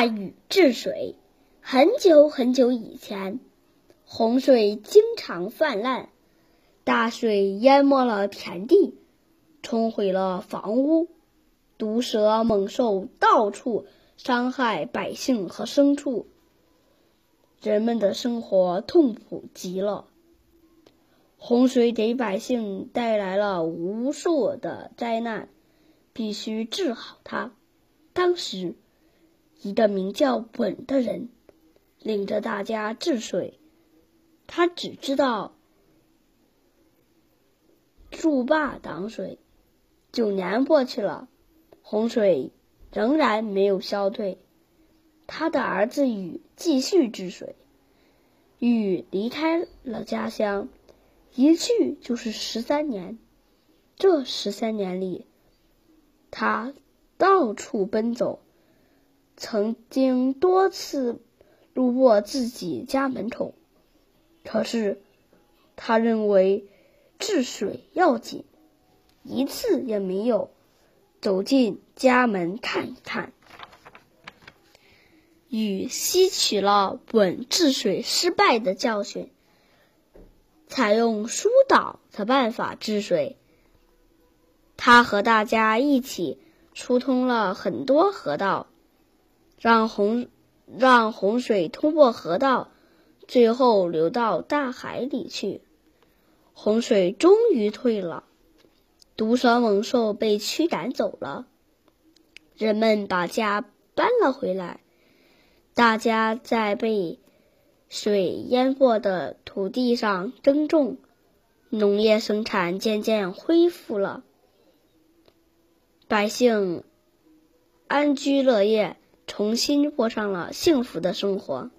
大禹治水。很久很久以前，洪水经常泛滥，大水淹没了田地，冲毁了房屋，毒蛇猛兽到处伤害百姓和牲畜，人们的生活痛苦极了。洪水给百姓带来了无数的灾难。必须治好它。当时，一个名叫鲧的人领着大家治水，他只知道筑坝挡水。九年过去了，洪水仍然没有消退。他的儿子禹继续治水。禹离开了家乡，一去就是十三年。这十三年里，他到处奔走，曾经多次路过自己家门口，可是他认为治水要紧，一次也没有走进家门看一看。禹吸取了鲧治水失败的教训，采用疏导的办法治水。他和大家一起疏通了很多河道，让洪让洪水通过河道，最后流到大海里去。洪水终于退了，毒蛇猛兽被驱赶走了，人们把家搬了回来。大家在被水淹过的土地上耕种，农业生产渐渐恢复了。百姓安居乐业，重新过上了幸福的生活。